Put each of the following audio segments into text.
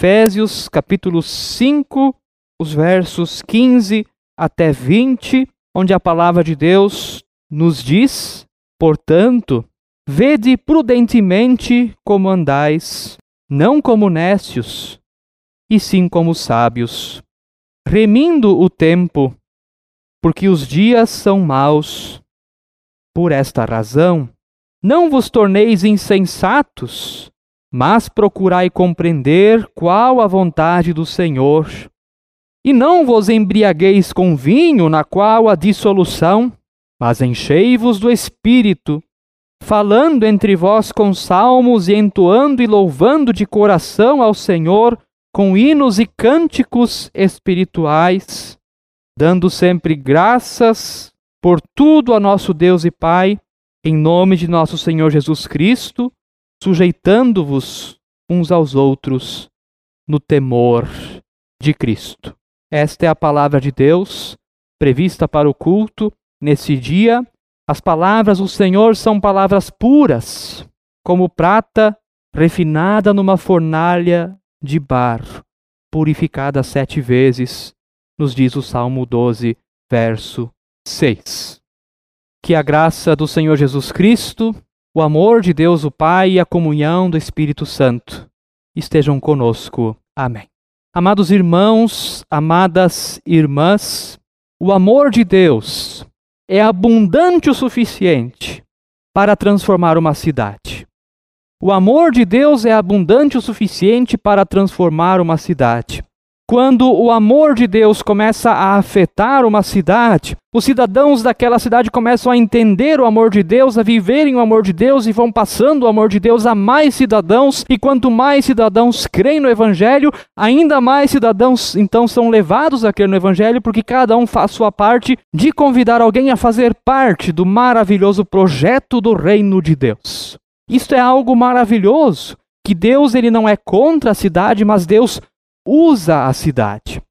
Efésios, capítulo 5, os versos 15 até 20, onde a palavra de Deus nos diz: Portanto, vede prudentemente como andais, não como nécios, e sim como sábios, remindo o tempo, porque os dias são maus. Por esta razão, não vos torneis insensatos, mas procurai compreender qual a vontade do Senhor. E não vos embriagueis com vinho, na qual há dissolução, mas enchei-vos do Espírito, falando entre vós com salmos e entoando e louvando de coração ao Senhor com hinos e cânticos espirituais, dando sempre graças por tudo a nosso Deus e Pai, em nome de nosso Senhor Jesus Cristo, sujeitando-vos uns aos outros no temor de Cristo. Esta é a palavra de Deus prevista para o culto nesse dia. As palavras do Senhor são palavras puras, como prata refinada numa fornalha de barro, purificada sete vezes, nos diz o Salmo 12, verso 6. Que a graça do Senhor Jesus Cristo, o amor de Deus o Pai e a comunhão do Espírito Santo estejam conosco. Amém. Amados irmãos, amadas irmãs, o amor de Deus é abundante o suficiente para transformar uma cidade. O amor de Deus é abundante o suficiente para transformar uma cidade. Quando o amor de Deus começa a afetar uma cidade, os cidadãos daquela cidade começam a entender o amor de Deus, a viverem o amor de Deus e vão passando o amor de Deus a mais cidadãos, e quanto mais cidadãos creem no Evangelho, ainda mais cidadãos então são levados a crer no Evangelho, porque cada um faz sua parte de convidar alguém a fazer parte do maravilhoso projeto do reino de Deus. Isto é algo maravilhoso, que Deus ele não é contra a cidade, mas Deus usa a cidade.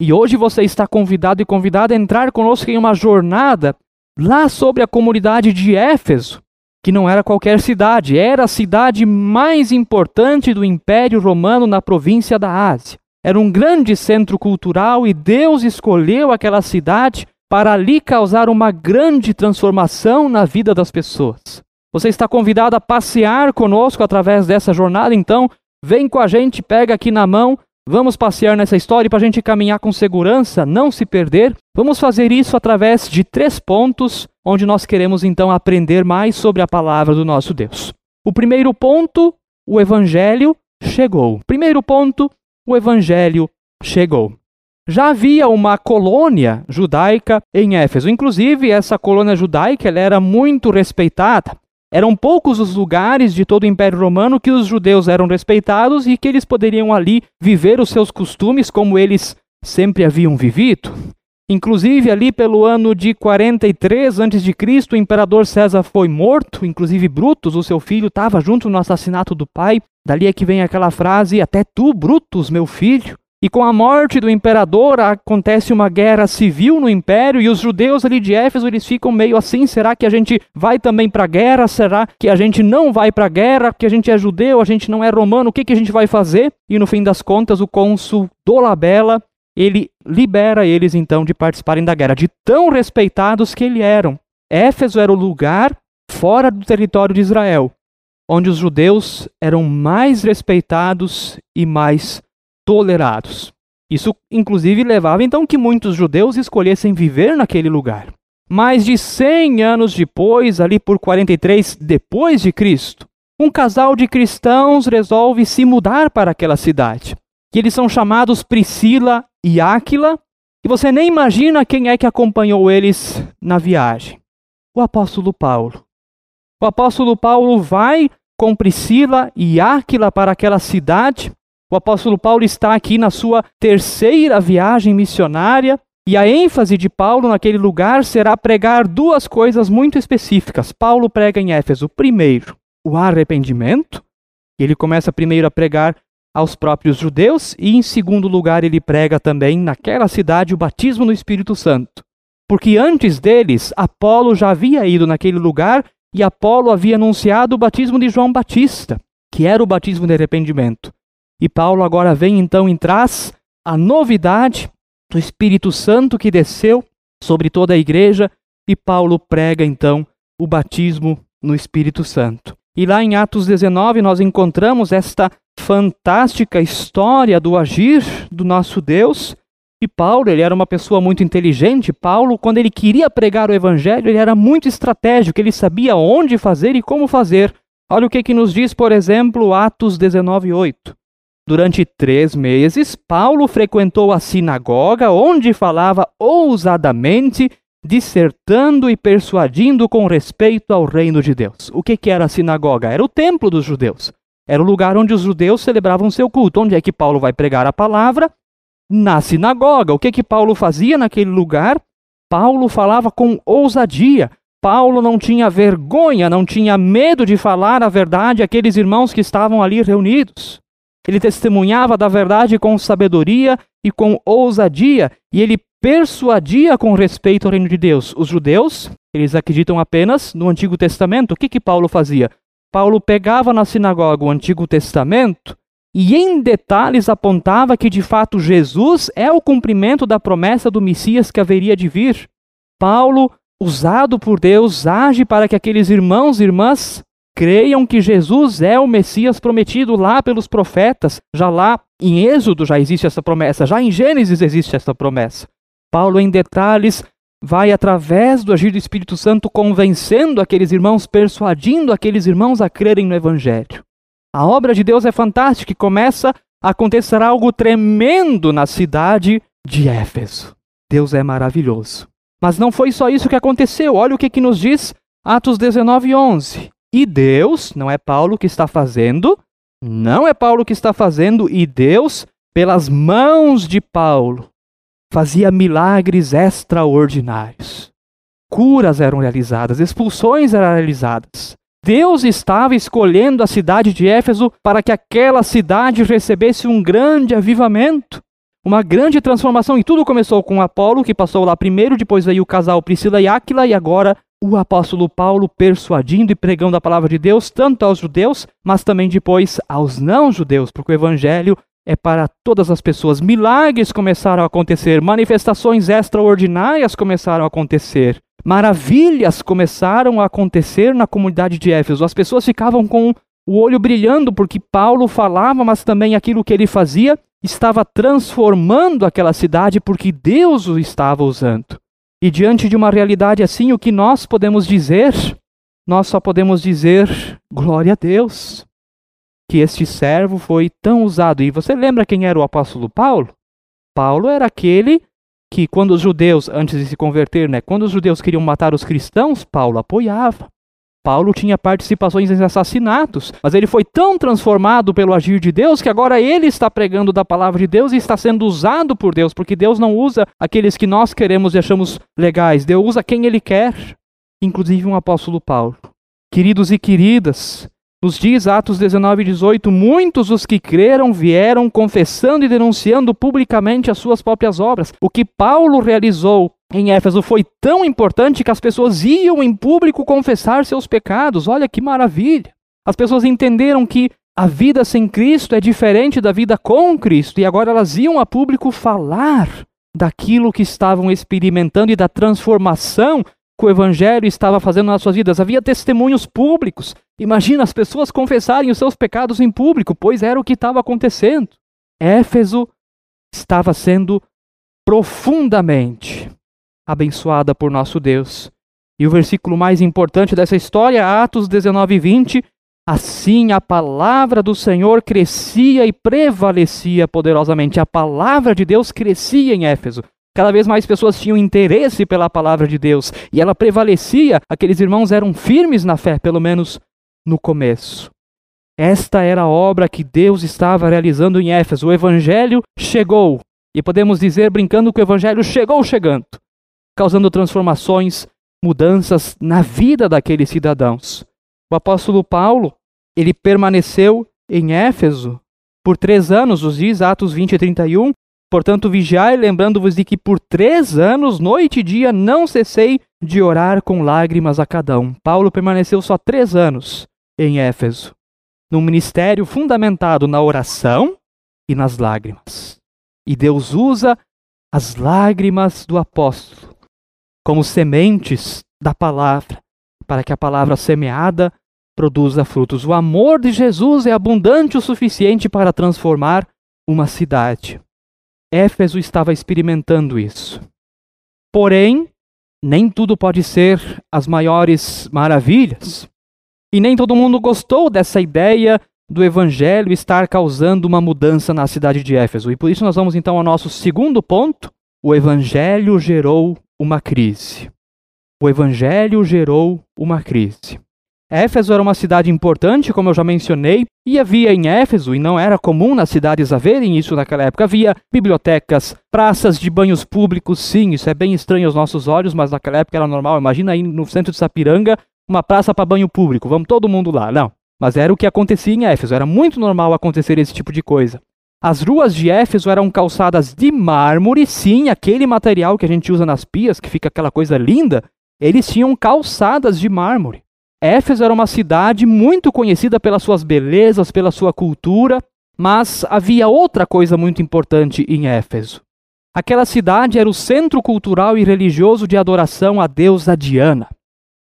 E hoje você está convidado e convidada a entrar conosco em uma jornada lá sobre a comunidade de Éfeso, que não era qualquer cidade, era a cidade mais importante do Império Romano na província da Ásia. Era um grande centro cultural e Deus escolheu aquela cidade para ali causar uma grande transformação na vida das pessoas. Você está convidado a passear conosco através dessa jornada, então vem com a gente, pega aqui na mão, vamos passear nessa história para a gente caminhar com segurança, não se perder. Vamos fazer isso através de três pontos, onde nós queremos então aprender mais sobre a palavra do nosso Deus. O primeiro ponto, o Evangelho chegou. Primeiro ponto, o Evangelho chegou. Já havia uma colônia judaica em Éfeso. Inclusive, essa colônia judaica ela era muito respeitada. Eram poucos os lugares de todo o Império Romano que os judeus eram respeitados e que eles poderiam ali viver os seus costumes como eles sempre haviam vivido. Inclusive, ali pelo ano de 43 a.C., o imperador César foi morto, inclusive Brutus, o seu filho, estava junto no assassinato do pai. Dali é que vem aquela frase: Até tu, Brutus, meu filho. E com a morte do imperador acontece uma guerra civil no império e os judeus ali de Éfeso eles ficam meio assim, será que a gente vai também para a guerra? Será que a gente não vai para a guerra? Que a gente é judeu, a gente não é romano, o que, que a gente vai fazer? E no fim das contas o cônsul Dolabella, ele libera eles então de participarem da guerra, de tão respeitados que eles eram. Éfeso era o lugar fora do território de Israel, onde os judeus eram mais respeitados e mais tolerados. Isso, inclusive, levava então que muitos judeus escolhessem viver naquele lugar. Mais de 100 anos depois, ali por 43 depois de Cristo, um casal de cristãos resolve se mudar para aquela cidade. Que eles são chamados Priscila e Áquila, e você nem imagina quem é que acompanhou eles na viagem. O apóstolo Paulo. O apóstolo Paulo vai com Priscila e Áquila para aquela cidade o apóstolo Paulo está aqui na sua terceira viagem missionária e a ênfase de Paulo naquele lugar será pregar duas coisas muito específicas. Paulo prega em Éfeso, primeiro, o arrependimento. Ele começa primeiro a pregar aos próprios judeus e em segundo lugar ele prega também naquela cidade o batismo no Espírito Santo. Porque antes deles, Apolo já havia ido naquele lugar e Apolo havia anunciado o batismo de João Batista, que era o batismo de arrependimento. E Paulo agora vem então em traz a novidade do Espírito Santo que desceu sobre toda a igreja e Paulo prega então o batismo no Espírito Santo. E lá em Atos 19 nós encontramos esta fantástica história do agir do nosso Deus. E Paulo, ele era uma pessoa muito inteligente. Paulo, quando ele queria pregar o evangelho, ele era muito estratégico, ele sabia onde fazer e como fazer. Olha o que, que nos diz, por exemplo, Atos 19:8. Durante três meses, Paulo frequentou a sinagoga, onde falava ousadamente dissertando e persuadindo com respeito ao reino de Deus. O que, que era a sinagoga? Era o templo dos judeus. Era o lugar onde os judeus celebravam seu culto. Onde é que Paulo vai pregar a palavra? Na sinagoga. O que, que Paulo fazia naquele lugar? Paulo falava com ousadia. Paulo não tinha vergonha, não tinha medo de falar a verdade àqueles irmãos que estavam ali reunidos. Ele testemunhava da verdade com sabedoria e com ousadia, e ele persuadia com respeito ao reino de Deus. Os judeus, eles acreditam apenas no Antigo Testamento. O que, que Paulo fazia? Paulo pegava na sinagoga o Antigo Testamento e em detalhes apontava que de fato Jesus é o cumprimento da promessa do Messias que haveria de vir. Paulo, usado por Deus, age para que aqueles irmãos e irmãs creiam que Jesus é o Messias prometido lá pelos profetas. Já lá em Êxodo já existe essa promessa, já em Gênesis existe essa promessa. Paulo, em detalhes, vai, através do agir do Espírito Santo, convencendo aqueles irmãos, persuadindo aqueles irmãos a crerem no Evangelho. A obra de Deus é fantástica e começa a acontecer algo tremendo na cidade de Éfeso. Deus é maravilhoso. Mas não foi só isso que aconteceu. Olha o que, que nos diz Atos 19, 11. E Deus, não é Paulo que está fazendo, não é Paulo que está fazendo, e Deus, pelas mãos de Paulo, fazia milagres extraordinários. Curas eram realizadas, expulsões eram realizadas. Deus estava escolhendo a cidade de Éfeso para que aquela cidade recebesse um grande avivamento, uma grande transformação. E tudo começou com Apolo, que passou lá primeiro, depois veio o casal Priscila e Áquila, e agora o apóstolo Paulo persuadindo e pregando a palavra de Deus, tanto aos judeus, mas também depois aos não-judeus, porque o evangelho é para todas as pessoas. Milagres começaram a acontecer, manifestações extraordinárias começaram a acontecer, maravilhas começaram a acontecer na comunidade de Éfeso. As pessoas ficavam com o olho brilhando porque Paulo falava, mas também aquilo que ele fazia estava transformando aquela cidade porque Deus o estava usando. E diante de uma realidade assim, o que nós podemos dizer? Nós só podemos dizer glória a Deus que este servo foi tão usado. E você lembra quem era o apóstolo Paulo? Paulo era aquele que, quando os judeus, antes de se converter, né, quando os judeus queriam matar os cristãos, Paulo apoiava. Paulo tinha participações em assassinatos, mas ele foi tão transformado pelo agir de Deus que agora ele está pregando da palavra de Deus e está sendo usado por Deus, porque Deus não usa aqueles que nós queremos e achamos legais, Deus usa quem ele quer, inclusive um apóstolo Paulo. Queridos e queridas, nos diz Atos 19 e 18: Muitos os que creram vieram confessando e denunciando publicamente as suas próprias obras. O que Paulo realizou em Éfeso foi tão importante que as pessoas iam em público confessar seus pecados. Olha que maravilha! As pessoas entenderam que a vida sem Cristo é diferente da vida com Cristo e agora elas iam a público falar daquilo que estavam experimentando e da transformação que o evangelho estava fazendo nas suas vidas. Havia testemunhos públicos. Imagina as pessoas confessarem os seus pecados em público, pois era o que estava acontecendo. Éfeso estava sendo profundamente abençoada por nosso Deus. E o versículo mais importante dessa história, Atos 19, 20, assim a palavra do Senhor crescia e prevalecia poderosamente. A palavra de Deus crescia em Éfeso. Cada vez mais pessoas tinham interesse pela palavra de Deus e ela prevalecia. Aqueles irmãos eram firmes na fé, pelo menos no começo. Esta era a obra que Deus estava realizando em Éfeso. O evangelho chegou. E podemos dizer, brincando, que o evangelho chegou chegando, causando transformações, mudanças na vida daqueles cidadãos. O apóstolo Paulo, ele permaneceu em Éfeso por três anos, os diz Atos 20 e 31. Portanto, vigiai, lembrando-vos de que por três anos, noite e dia, não cessei de orar com lágrimas a cada um. Paulo permaneceu só três anos em Éfeso, num ministério fundamentado na oração, e nas lágrimas. E Deus usa as lágrimas do apóstolo como sementes da palavra, para que a palavra semeada produza frutos. O amor de Jesus é abundante o suficiente para transformar uma cidade. Éfeso estava experimentando isso. Porém, nem tudo pode ser as maiores maravilhas. E nem todo mundo gostou dessa ideia do evangelho estar causando uma mudança na cidade de Éfeso. E por isso nós vamos então ao nosso segundo ponto. O evangelho gerou uma crise. O evangelho gerou uma crise. Éfeso era uma cidade importante, como eu já mencionei, e havia em Éfeso, e não era comum nas cidades haverem isso naquela época, havia bibliotecas, praças de banhos públicos, sim, isso é bem estranho aos nossos olhos, mas naquela época era normal. Imagina aí no centro de Sapiranga, uma praça para banho público, vamos todo mundo lá. Não, mas era o que acontecia em Éfeso, era muito normal acontecer esse tipo de coisa. As ruas de Éfeso eram calçadas de mármore, sim, aquele material que a gente usa nas pias, que fica aquela coisa linda, eles tinham calçadas de mármore. Éfeso era uma cidade muito conhecida pelas suas belezas, pela sua cultura, mas havia outra coisa muito importante em Éfeso. Aquela cidade era o centro cultural e religioso de adoração à deusa Diana.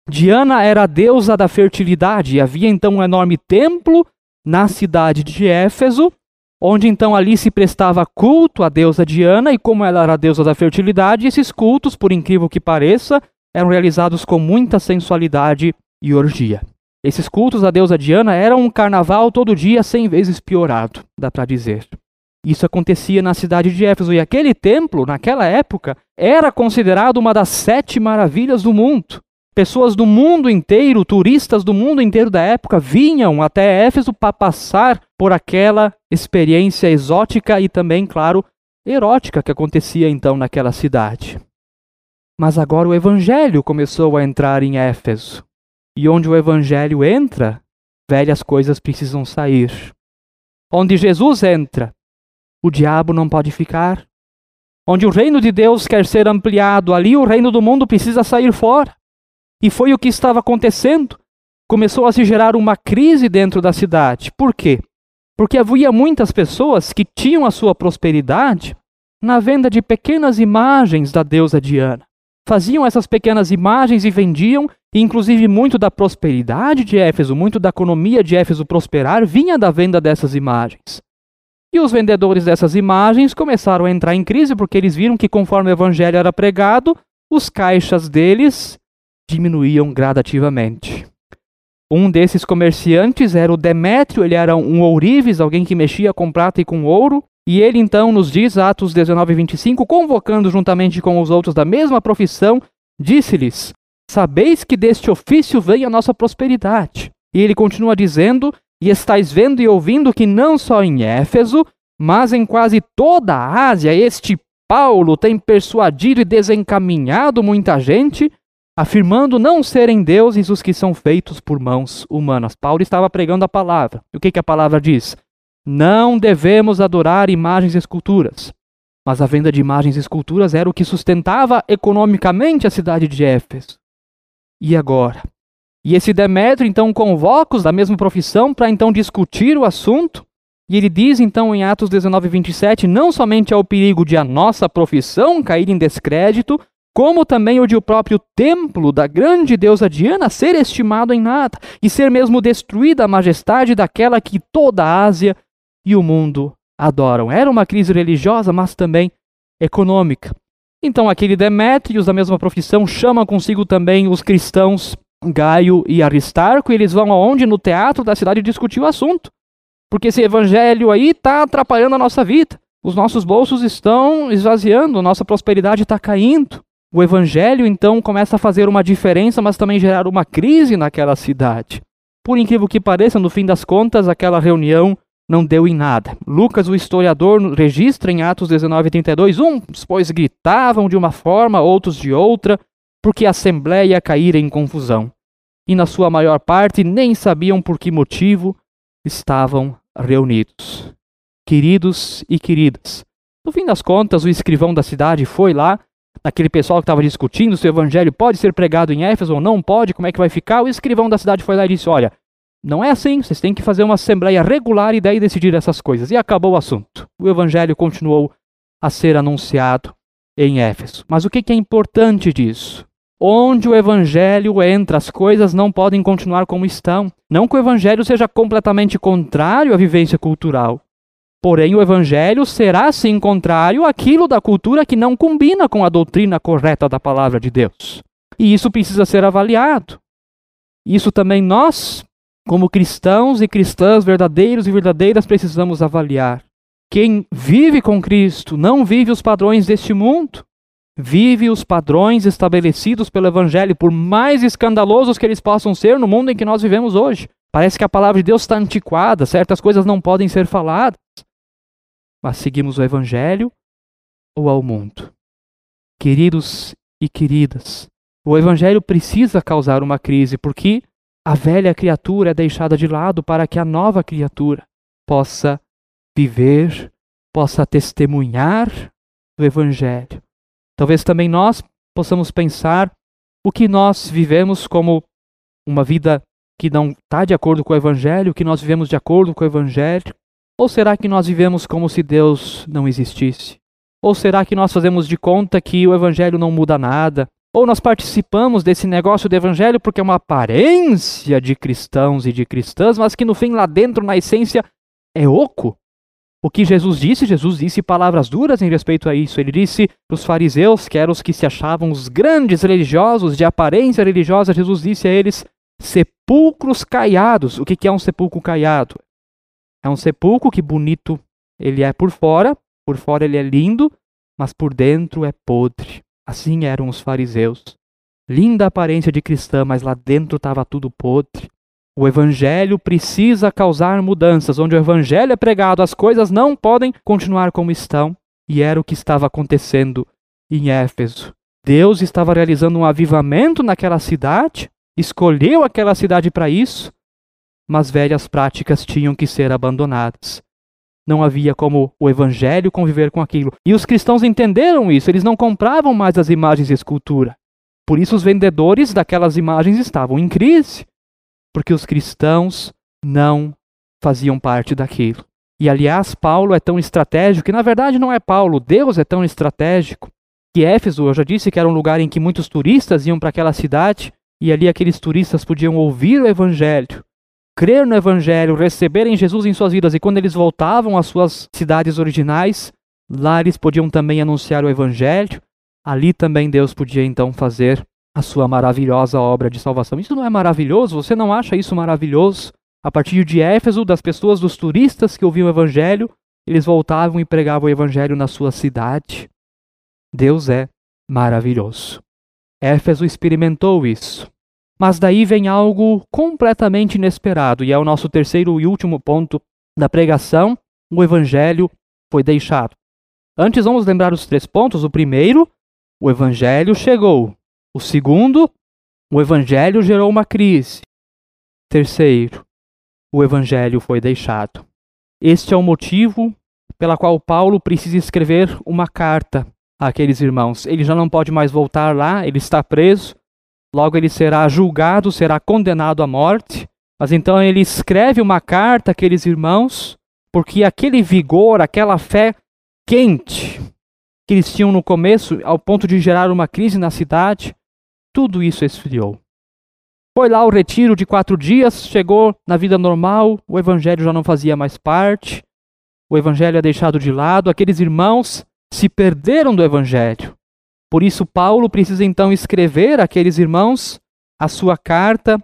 Diana era a deusa da fertilidade e havia então um enorme templo na cidade de Éfeso, onde então ali se prestava culto à deusa Diana, e como ela era a deusa da fertilidade, esses cultos, por incrível que pareça, eram realizados com muita sensualidade e orgia. Esses cultos à deusa Diana eram um carnaval todo dia, cem vezes piorado, dá para dizer. Isso acontecia na cidade de Éfeso, e aquele templo, naquela época, era considerado uma das sete maravilhas do mundo. Pessoas do mundo inteiro, turistas do mundo inteiro da época, vinham até Éfeso para passar por aquela experiência exótica e também, claro, erótica que acontecia então naquela cidade. Mas agora o evangelho começou a entrar em Éfeso. E onde o evangelho entra, velhas coisas precisam sair. Onde Jesus entra, o diabo não pode ficar. Onde o reino de Deus quer ser ampliado, ali o reino do mundo precisa sair fora. E foi o que estava acontecendo. Começou a se gerar uma crise dentro da cidade. Por quê? Porque havia muitas pessoas que tinham a sua prosperidade na venda de pequenas imagens da deusa Diana faziam essas pequenas imagens e vendiam, e inclusive muito da prosperidade de Éfeso, muito da economia de Éfeso prosperar vinha da venda dessas imagens. E os vendedores dessas imagens começaram a entrar em crise porque eles viram que conforme o evangelho era pregado, os caixas deles diminuíam gradativamente. Um desses comerciantes era o Demétrio, ele era um ourives, alguém que mexia com prata e com ouro, e ele então nos diz, Atos 19, 25, convocando juntamente com os outros da mesma profissão, disse-lhes: Sabeis que deste ofício vem a nossa prosperidade. E ele continua dizendo: E estáis vendo e ouvindo que não só em Éfeso, mas em quase toda a Ásia, este Paulo tem persuadido e desencaminhado muita gente, afirmando não serem deuses os que são feitos por mãos humanas. Paulo estava pregando a palavra. E o que, que a palavra diz? Não devemos adorar imagens e esculturas. Mas a venda de imagens e esculturas era o que sustentava economicamente a cidade de Éfeso. E agora? E esse Demétrio então convoca os da mesma profissão para então discutir o assunto. E ele diz então em Atos 19, 27, não somente ao perigo de a nossa profissão cair em descrédito, como também o de o próprio templo da grande deusa Diana ser estimado em nada, e ser mesmo destruída a majestade daquela que toda a Ásia e o mundo adoram. Era uma crise religiosa, mas também econômica. Então, aquele Demétrios, da mesma profissão, chama consigo também os cristãos Gaio e Aristarco, e eles vão aonde? No teatro da cidade discutir o assunto. Porque esse evangelho aí está atrapalhando a nossa vida. Os nossos bolsos estão esvaziando, nossa prosperidade está caindo. O evangelho então começa a fazer uma diferença, mas também gerar uma crise naquela cidade. Por incrível que pareça, no fim das contas, aquela reunião não deu em nada. Lucas, o historiador, registra em Atos 19 e 32, uns, pois, gritavam de uma forma, outros de outra, porque a assembleia caíra em confusão. E na sua maior parte nem sabiam por que motivo estavam reunidos. Queridos e queridas, no fim das contas, o escrivão da cidade foi lá, naquele pessoal que estava discutindo se o evangelho pode ser pregado em Éfeso ou não pode, como é que vai ficar. O escrivão da cidade foi lá e disse: Olha, Não é assim, vocês têm que fazer uma assembleia regular e daí decidir essas coisas. E acabou o assunto. O evangelho continuou a ser anunciado em Éfeso. Mas o que é importante disso? Onde o evangelho entra, as coisas não podem continuar como estão. Não que o evangelho seja completamente contrário à vivência cultural. Porém, o evangelho será sim contrário àquilo da cultura que não combina com a doutrina correta da palavra de Deus. E isso precisa ser avaliado. Isso também nós, como cristãos e cristãs verdadeiros e verdadeiras, precisamos avaliar. Quem vive com Cristo não vive os padrões deste mundo, vive os padrões estabelecidos pelo Evangelho, por mais escandalosos que eles possam ser no mundo em que nós vivemos hoje. Parece que a palavra de Deus está antiquada, certas coisas não podem ser faladas. Mas seguimos o Evangelho ou ao mundo? Queridos e queridas, o Evangelho precisa causar uma crise, porque a velha criatura é deixada de lado para que a nova criatura possa viver, possa testemunhar do Evangelho. Talvez também nós possamos pensar o que nós vivemos como uma vida que não está de acordo com o Evangelho, que nós vivemos de acordo com o Evangelho? Ou será que nós vivemos como se Deus não existisse? Ou será que nós fazemos de conta que o Evangelho não muda nada, ou nós participamos desse negócio do evangelho porque é uma aparência de cristãos e de cristãs, mas que no fim, lá dentro, na essência, é oco. O que Jesus disse, Jesus disse palavras duras em respeito a isso. Ele disse para os fariseus, que eram os que se achavam os grandes religiosos, de aparência religiosa, Jesus disse a eles: sepulcros caiados. O que é um sepulcro caiado? É um sepulcro que bonito ele é por fora, por fora ele é lindo, mas por dentro é podre. Assim eram os fariseus. Linda aparência de cristã, mas lá dentro estava tudo podre. O evangelho precisa causar mudanças. Onde o evangelho é pregado, as coisas não podem continuar como estão. E era o que estava acontecendo em Éfeso. Deus estava realizando um avivamento naquela cidade, escolheu aquela cidade para isso, mas velhas práticas tinham que ser abandonadas não havia como o evangelho conviver com aquilo. E os cristãos entenderam isso, eles não compravam mais as imagens de escultura. Por isso os vendedores daquelas imagens estavam em crise, porque os cristãos não faziam parte daquilo. E aliás, Paulo é tão estratégico, que na verdade não é Paulo, Deus é tão estratégico, que Éfeso, eu já disse que era um lugar em que muitos turistas iam para aquela cidade, e ali aqueles turistas podiam ouvir o evangelho crer no Evangelho, receberem Jesus em suas vidas, e quando eles voltavam às suas cidades originais, lá eles podiam também anunciar o Evangelho, ali também Deus podia então fazer a sua maravilhosa obra de salvação. Isso não é maravilhoso? Você não acha isso maravilhoso? A partir de Éfeso, das pessoas, dos turistas que ouviam o Evangelho, eles voltavam e pregavam o Evangelho na sua cidade. Deus é maravilhoso. Éfeso experimentou isso. Mas daí vem algo completamente inesperado, e é o nosso terceiro e último ponto da pregação: o evangelho foi deixado. Antes, vamos lembrar os três pontos. O primeiro, o evangelho chegou. O segundo, o evangelho gerou uma crise. Terceiro, o evangelho foi deixado. Este é o motivo pela qual Paulo precisa escrever uma carta àqueles irmãos. Ele já não pode mais voltar lá, ele está preso. Logo ele será julgado, será condenado à morte. Mas então ele escreve uma carta àqueles irmãos, porque aquele vigor, aquela fé quente que eles tinham no começo, ao ponto de gerar uma crise na cidade, tudo isso esfriou. Foi lá o retiro de quatro dias, chegou na vida normal, o evangelho já não fazia mais parte, o evangelho é deixado de lado, aqueles irmãos se perderam do evangelho. Por isso, Paulo precisa então escrever àqueles irmãos a sua carta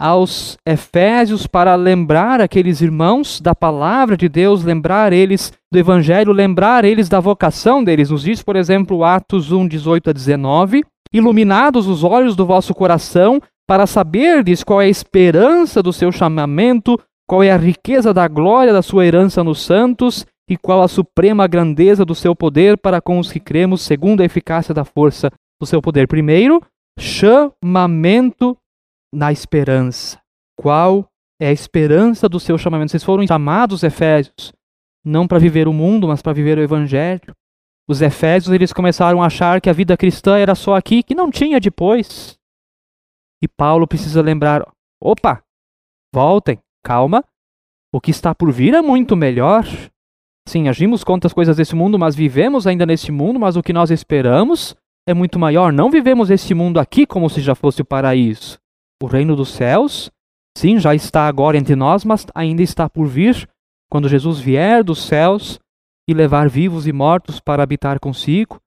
aos Efésios para lembrar aqueles irmãos da palavra de Deus, lembrar eles do Evangelho, lembrar eles da vocação deles. Nos diz, por exemplo, Atos 1, 18 a 19: Iluminados os olhos do vosso coração, para saberdes qual é a esperança do seu chamamento, qual é a riqueza da glória da sua herança nos santos e qual a suprema grandeza do seu poder para com os que cremos, segundo a eficácia da força do seu poder. Primeiro, chamamento na esperança. Qual é a esperança do seu chamamento? Vocês foram chamados, Efésios, não para viver o mundo, mas para viver o evangelho. Os Efésios eles começaram a achar que a vida cristã era só aqui, que não tinha depois. E Paulo precisa lembrar: opa, Voltem, calma. O que está por vir é muito melhor. Sim, agimos contra as coisas desse mundo, mas vivemos ainda nesse mundo, mas o que nós esperamos é muito maior. Não vivemos este mundo aqui como se já fosse o paraíso. O reino dos céus, sim, já está agora entre nós, mas ainda está por vir quando Jesus vier dos céus e levar vivos e mortos para habitar consigo.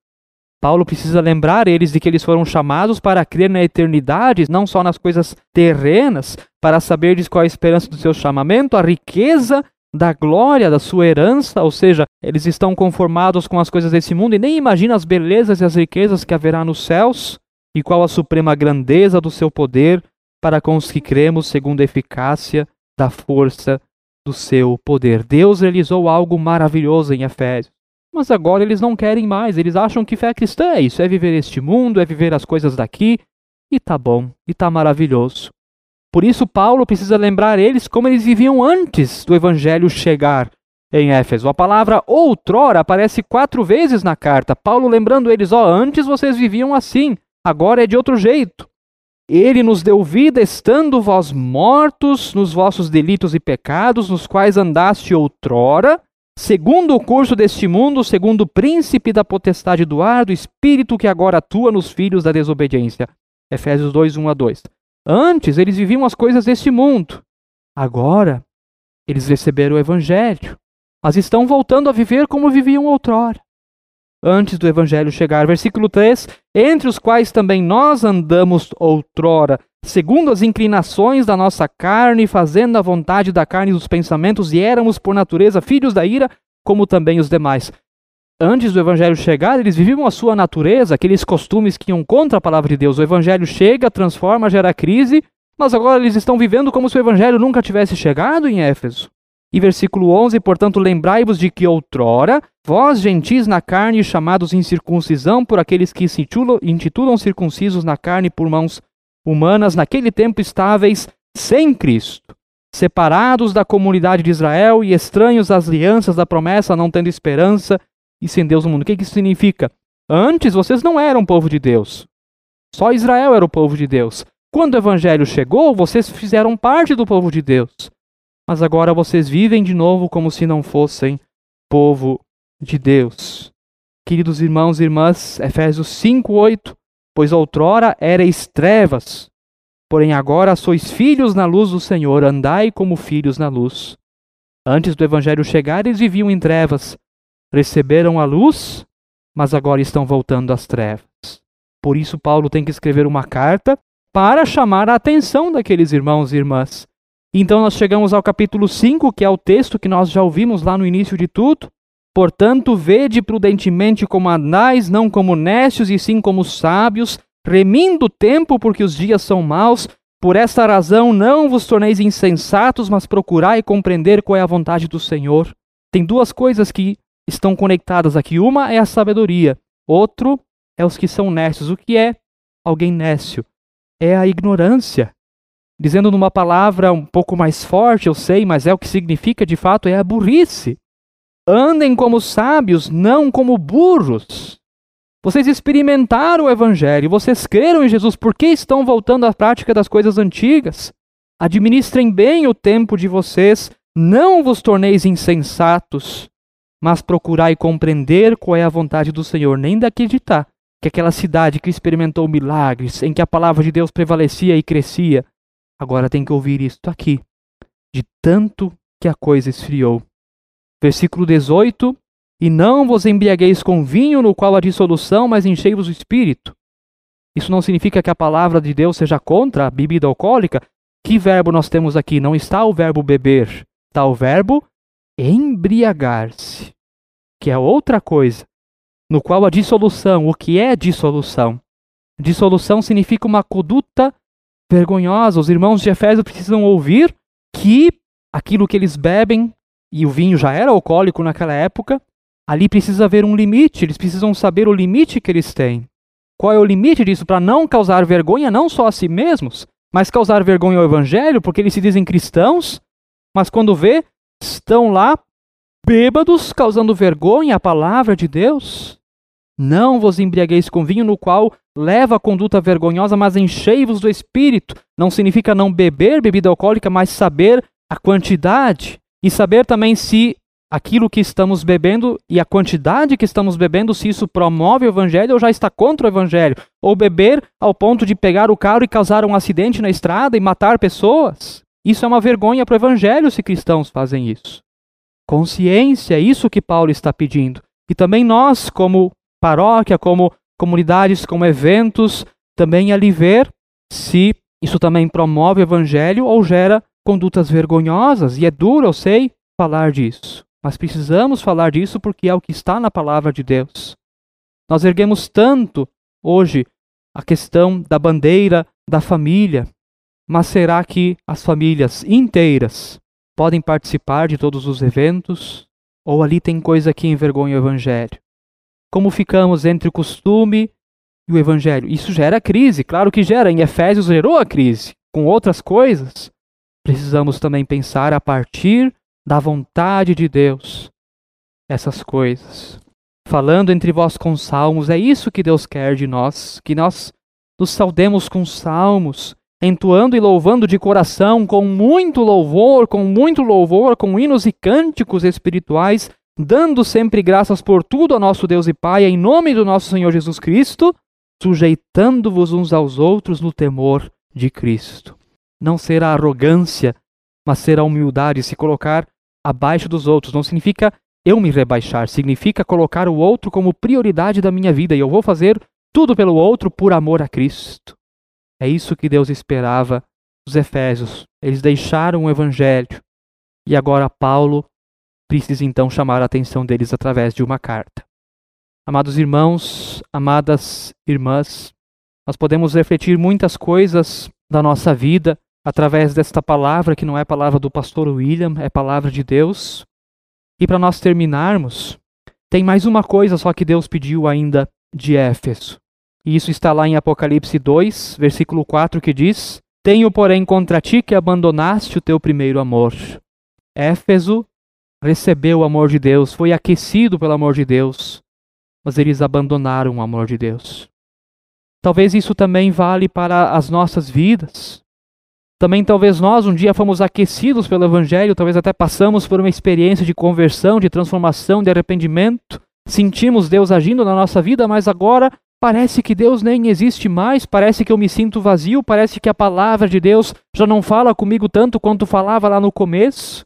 Paulo precisa lembrar eles de que eles foram chamados para crer na eternidade, não só nas coisas terrenas, para saberdes qual a esperança do seu chamamento, a riqueza da glória da sua herança, ou seja, eles estão conformados com as coisas desse mundo e nem imaginam as belezas e as riquezas que haverá nos céus, e qual a suprema grandeza do seu poder para com os que cremos segundo a eficácia da força do seu poder. Deus realizou algo maravilhoso em Efésios. Mas agora eles não querem mais, eles acham que fé cristã é isso, é viver este mundo, é viver as coisas daqui, e tá bom, e tá maravilhoso. Por isso, Paulo precisa lembrar eles como eles viviam antes do evangelho chegar em Éfeso. A palavra outrora aparece quatro vezes na carta. Paulo lembrando eles: ó, oh, antes vocês viviam assim, agora é de outro jeito. Ele nos deu vida estando vós mortos nos vossos delitos e pecados, nos quais andaste outrora, segundo o curso deste mundo, segundo o príncipe da potestade do ar, do espírito que agora atua nos filhos da desobediência. Efésios 2, 1 a 2. Antes eles viviam as coisas deste mundo. Agora eles receberam o evangelho, mas estão voltando a viver como viviam outrora. Antes do evangelho chegar, versículo 3: Entre os quais também nós andamos outrora, segundo as inclinações da nossa carne, fazendo a vontade da carne e dos pensamentos, e éramos por natureza filhos da ira, como também os demais antes do evangelho chegar, eles viviam a sua natureza, aqueles costumes que iam contra a palavra de Deus. O evangelho chega, transforma, gera crise, mas agora eles estão vivendo como se o evangelho nunca tivesse chegado em Éfeso. E versículo 11, portanto, lembrai-vos de que outrora, vós gentis na carne, chamados incircuncisão por aqueles que se intitulam, intitulam circuncisos na carne por mãos humanas, naquele tempo estáveis sem Cristo, separados da comunidade de Israel e estranhos às alianças da promessa, não tendo esperança e sem Deus no mundo. O que, isso significa? Antes vocês não eram povo de Deus. Só Israel era o povo de Deus. Quando o evangelho chegou, vocês fizeram parte do povo de Deus. Mas agora vocês vivem de novo como se não fossem povo de Deus. Queridos irmãos e irmãs, Efésios 5:8, pois outrora erais trevas, porém agora sois filhos na luz do Senhor, andai como filhos na luz. Antes do evangelho chegar, eles viviam em trevas, receberam a luz, mas agora estão voltando às trevas. Por isso, Paulo tem que escrever uma carta para chamar a atenção daqueles irmãos e irmãs. Então, nós chegamos ao capítulo 5, que é o texto que nós já ouvimos lá no início de tudo. Portanto, vede prudentemente como andais, não como necios, e sim como sábios, remindo o tempo, porque os dias são maus. Por esta razão, não vos torneis insensatos, mas procurai compreender qual é a vontade do Senhor. Tem duas coisas que estão conectadas aqui. Uma é a sabedoria, outro é os que são nécios. O que é alguém nécio? É a ignorância. Dizendo numa palavra um pouco mais forte, eu sei, mas é o que significa de fato, é a burrice. Andem como sábios, não como burros. Vocês experimentaram o Evangelho, vocês creram em Jesus, por que estão voltando à prática das coisas antigas? Administrem bem o tempo de vocês, não vos torneis insensatos, mas procurai compreender qual é a vontade do Senhor, nem de acreditar que aquela cidade que experimentou milagres, em que a palavra de Deus prevalecia e crescia, agora tem que ouvir isto aqui, de tanto que a coisa esfriou. Versículo 18: E não vos embriagueis com vinho, no qual há dissolução, mas enchei-vos o espírito. Isso não significa que a palavra de Deus seja contra a bebida alcoólica. Que verbo nós temos aqui? Não está o verbo beber, está o verbo embriagar-se, que é outra coisa, no qual a dissolução, o que é dissolução? Dissolução significa uma conduta vergonhosa. Os irmãos de Efésio precisam ouvir que aquilo que eles bebem, e o vinho já era alcoólico naquela época, ali precisa haver um limite, eles precisam saber o limite que eles têm. Qual é o limite disso para não causar vergonha não só a si mesmos, mas causar vergonha ao evangelho, porque eles se dizem cristãos, mas quando vê, estão lá bêbados, causando vergonha à palavra de Deus. Não vos embriagueis com vinho, no qual leva a conduta vergonhosa, mas enchei-vos do espírito. Não significa não beber bebida alcoólica, mas saber a quantidade e saber também se aquilo que estamos bebendo e a quantidade que estamos bebendo, se isso promove o evangelho ou já está contra o evangelho. Ou beber ao ponto de pegar o carro e causar um acidente na estrada e matar pessoas. Isso é uma vergonha para o evangelho se cristãos fazem isso. Consciência, é isso que Paulo está pedindo. E também nós, como paróquia, como comunidades, como eventos, também ali ver se isso também promove o evangelho ou gera condutas vergonhosas. E é duro, eu sei, falar disso. Mas precisamos falar disso porque é o que está na palavra de Deus. Nós erguemos tanto hoje a questão da bandeira da família, mas será que as famílias inteiras podem participar de todos os eventos? Ou ali tem coisa que envergonha o evangelho? Como ficamos entre o costume e o evangelho? Isso gera crise, claro que gera. Em Efésios gerou a crise. Com outras coisas, precisamos também pensar a partir da vontade de Deus essas coisas. Falando entre vós com salmos, é isso que Deus quer de nós, que nós nos saudemos com salmos, entoando e louvando de coração, com muito louvor, com muito louvor, com hinos e cânticos espirituais, dando sempre graças por tudo a nosso Deus e Pai, em nome do nosso Senhor Jesus Cristo, sujeitando-vos uns aos outros no temor de Cristo. Não será arrogância, mas será humildade, se colocar abaixo dos outros. Não significa eu me rebaixar, significa colocar o outro como prioridade da minha vida e eu vou fazer tudo pelo outro por amor a Cristo. É isso que Deus esperava dos Efésios. Eles deixaram o evangelho e agora Paulo precisa então chamar a atenção deles através de uma carta. Amados irmãos, amadas irmãs, nós podemos refletir muitas coisas da nossa vida através desta palavra, que não é palavra do pastor William, é palavra de Deus. E para nós terminarmos, tem mais uma coisa só que Deus pediu ainda de Éfeso. E isso está lá em Apocalipse 2, versículo 4, que diz: Tenho, porém, contra ti que abandonaste o teu primeiro amor. Éfeso recebeu o amor de Deus, foi aquecido pelo amor de Deus, mas eles abandonaram o amor de Deus. Talvez isso também vale para as nossas vidas. Também talvez nós um dia fomos aquecidos pelo Evangelho, talvez até passamos por uma experiência de conversão, de transformação, de arrependimento, sentimos Deus agindo na nossa vida, mas agora parece que Deus nem existe mais, parece que eu me sinto vazio, parece que a palavra de Deus já não fala comigo tanto quanto falava lá no começo.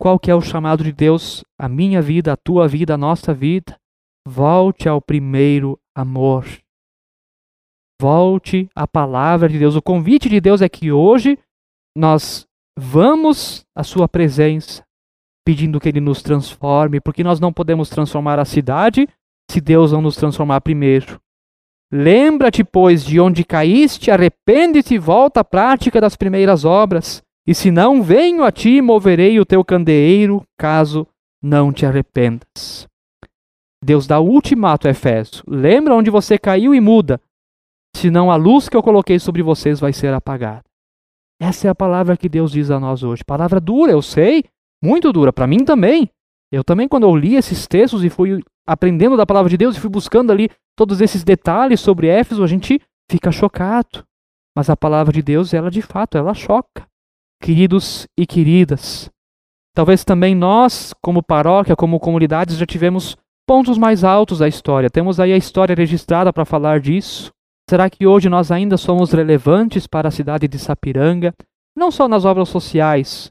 Qual que é o chamado de Deus? A minha vida, a tua vida, a nossa vida. Volte ao primeiro amor. Volte à palavra de Deus. O convite de Deus é que hoje nós vamos à sua presença pedindo que ele nos transforme, porque nós não podemos transformar a cidade se Deus não nos transformar primeiro. Lembra-te, pois, de onde caíste, arrepende-te e volta à prática das primeiras obras. E se não, venho a ti moverei o teu candeeiro, caso não te arrependas. Deus dá o ultimato a Efésio. Lembra onde você caiu e muda, senão a luz que eu coloquei sobre vocês vai ser apagada. Essa é a palavra que Deus diz a nós hoje. Palavra dura, eu sei, muito dura, para mim também. Eu também, quando eu li esses textos e fui aprendendo da palavra de Deus e fui buscando ali todos esses detalhes sobre Éfeso, a gente fica chocado. Mas a palavra de Deus, ela de fato, ela choca. Queridos e queridas, talvez também nós, como paróquia, como comunidades, já tivemos pontos mais altos da história. Temos aí a história registrada para falar disso. Será que hoje nós ainda somos relevantes para a cidade de Sapiranga? Não só nas obras sociais.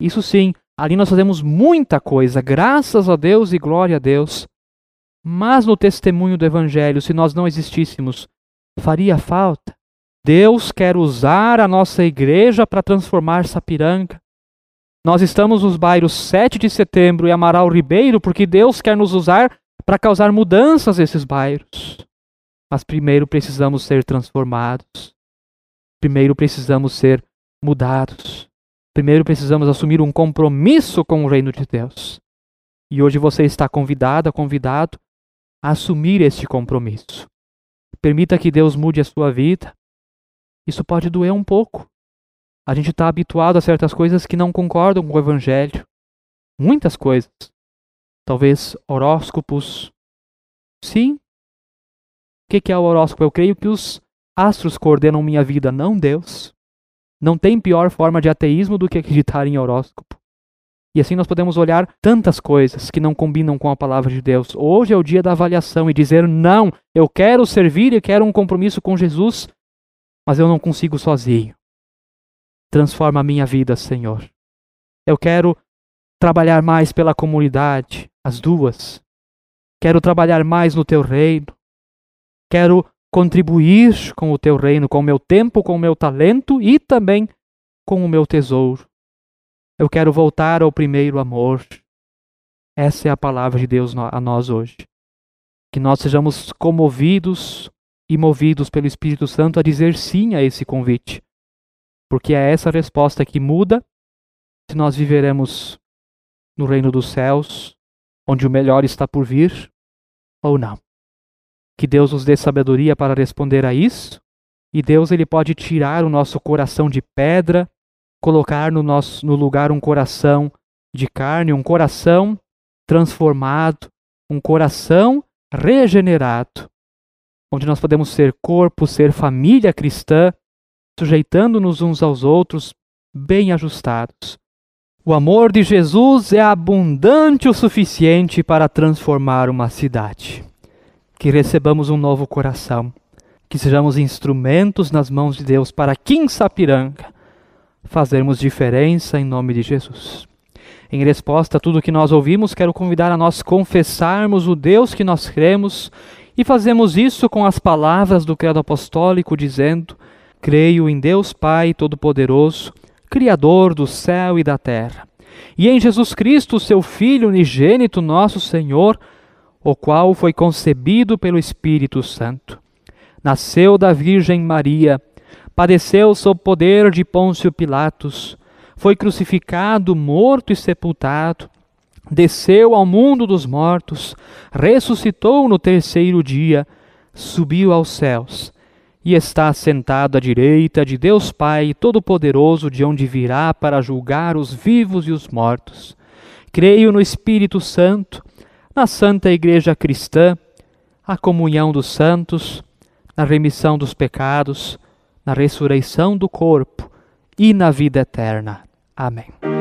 Isso sim, ali nós fazemos muita coisa, graças a Deus e glória a Deus. Mas no testemunho do Evangelho, se nós não existíssemos, faria falta. Deus quer usar a nossa igreja para transformar Sapiranga. Nós estamos nos bairros 7 de setembro e Amaral Ribeiro porque Deus quer nos usar para causar mudanças nesses bairros. Mas primeiro precisamos ser transformados. Primeiro precisamos ser mudados. Primeiro precisamos assumir um compromisso com o reino de Deus. E hoje você está convidada, convidado a assumir este compromisso. Permita que Deus mude a sua vida. Isso pode doer um pouco. A gente está habituado a certas coisas que não concordam com o Evangelho. Muitas coisas. Talvez horóscopos. Sim, que é o horóscopo? Eu creio que os astros coordenam minha vida, não Deus. Não tem pior forma de ateísmo do que acreditar em horóscopo. E assim nós podemos olhar tantas coisas que não combinam com a palavra de Deus. Hoje é o dia da avaliação e dizer: não, eu quero servir e quero um compromisso com Jesus, mas eu não consigo sozinho. Transforma a minha vida, Senhor. Eu quero trabalhar mais pela comunidade, as duas. Quero trabalhar mais no teu reino. Quero contribuir com o teu reino, com o meu tempo, com o meu talento e também com o meu tesouro. Eu quero voltar ao primeiro amor. Essa é a palavra de Deus a nós hoje. Que nós sejamos comovidos e movidos pelo Espírito Santo a dizer sim a esse convite. Porque é essa resposta que muda se nós viveremos no reino dos céus, onde o melhor está por vir, ou não. Que Deus nos dê sabedoria para responder a isso, e Deus ele pode tirar o nosso coração de pedra colocar no, nosso, no lugar um coração de carne, um coração transformado, um coração regenerado, onde nós podemos ser corpo, ser família cristã, sujeitando-nos uns aos outros, bem ajustados. O amor de Jesus é abundante o suficiente para transformar uma cidade. Que recebamos um novo coração, que sejamos instrumentos nas mãos de Deus para Kim Sapiranga fazermos diferença em nome de Jesus. Em resposta a tudo que nós ouvimos, quero convidar a nós confessarmos o Deus que nós cremos e fazemos isso com as palavras do Credo Apostólico, dizendo: Creio em Deus Pai Todo-Poderoso, Criador do céu e da terra, e em Jesus Cristo, seu Filho unigênito, nosso Senhor, o qual foi concebido pelo Espírito Santo. Nasceu da Virgem Maria padeceu sob poder de Pôncio Pilatos, foi crucificado, morto e sepultado, desceu ao mundo dos mortos, ressuscitou no terceiro dia, subiu aos céus e está sentado à direita de Deus Pai Todo-Poderoso, de onde virá para julgar os vivos e os mortos. Creio no Espírito Santo, na Santa Igreja Cristã, a comunhão dos santos, na remissão dos pecados, na ressurreição do corpo e na vida eterna. Amém.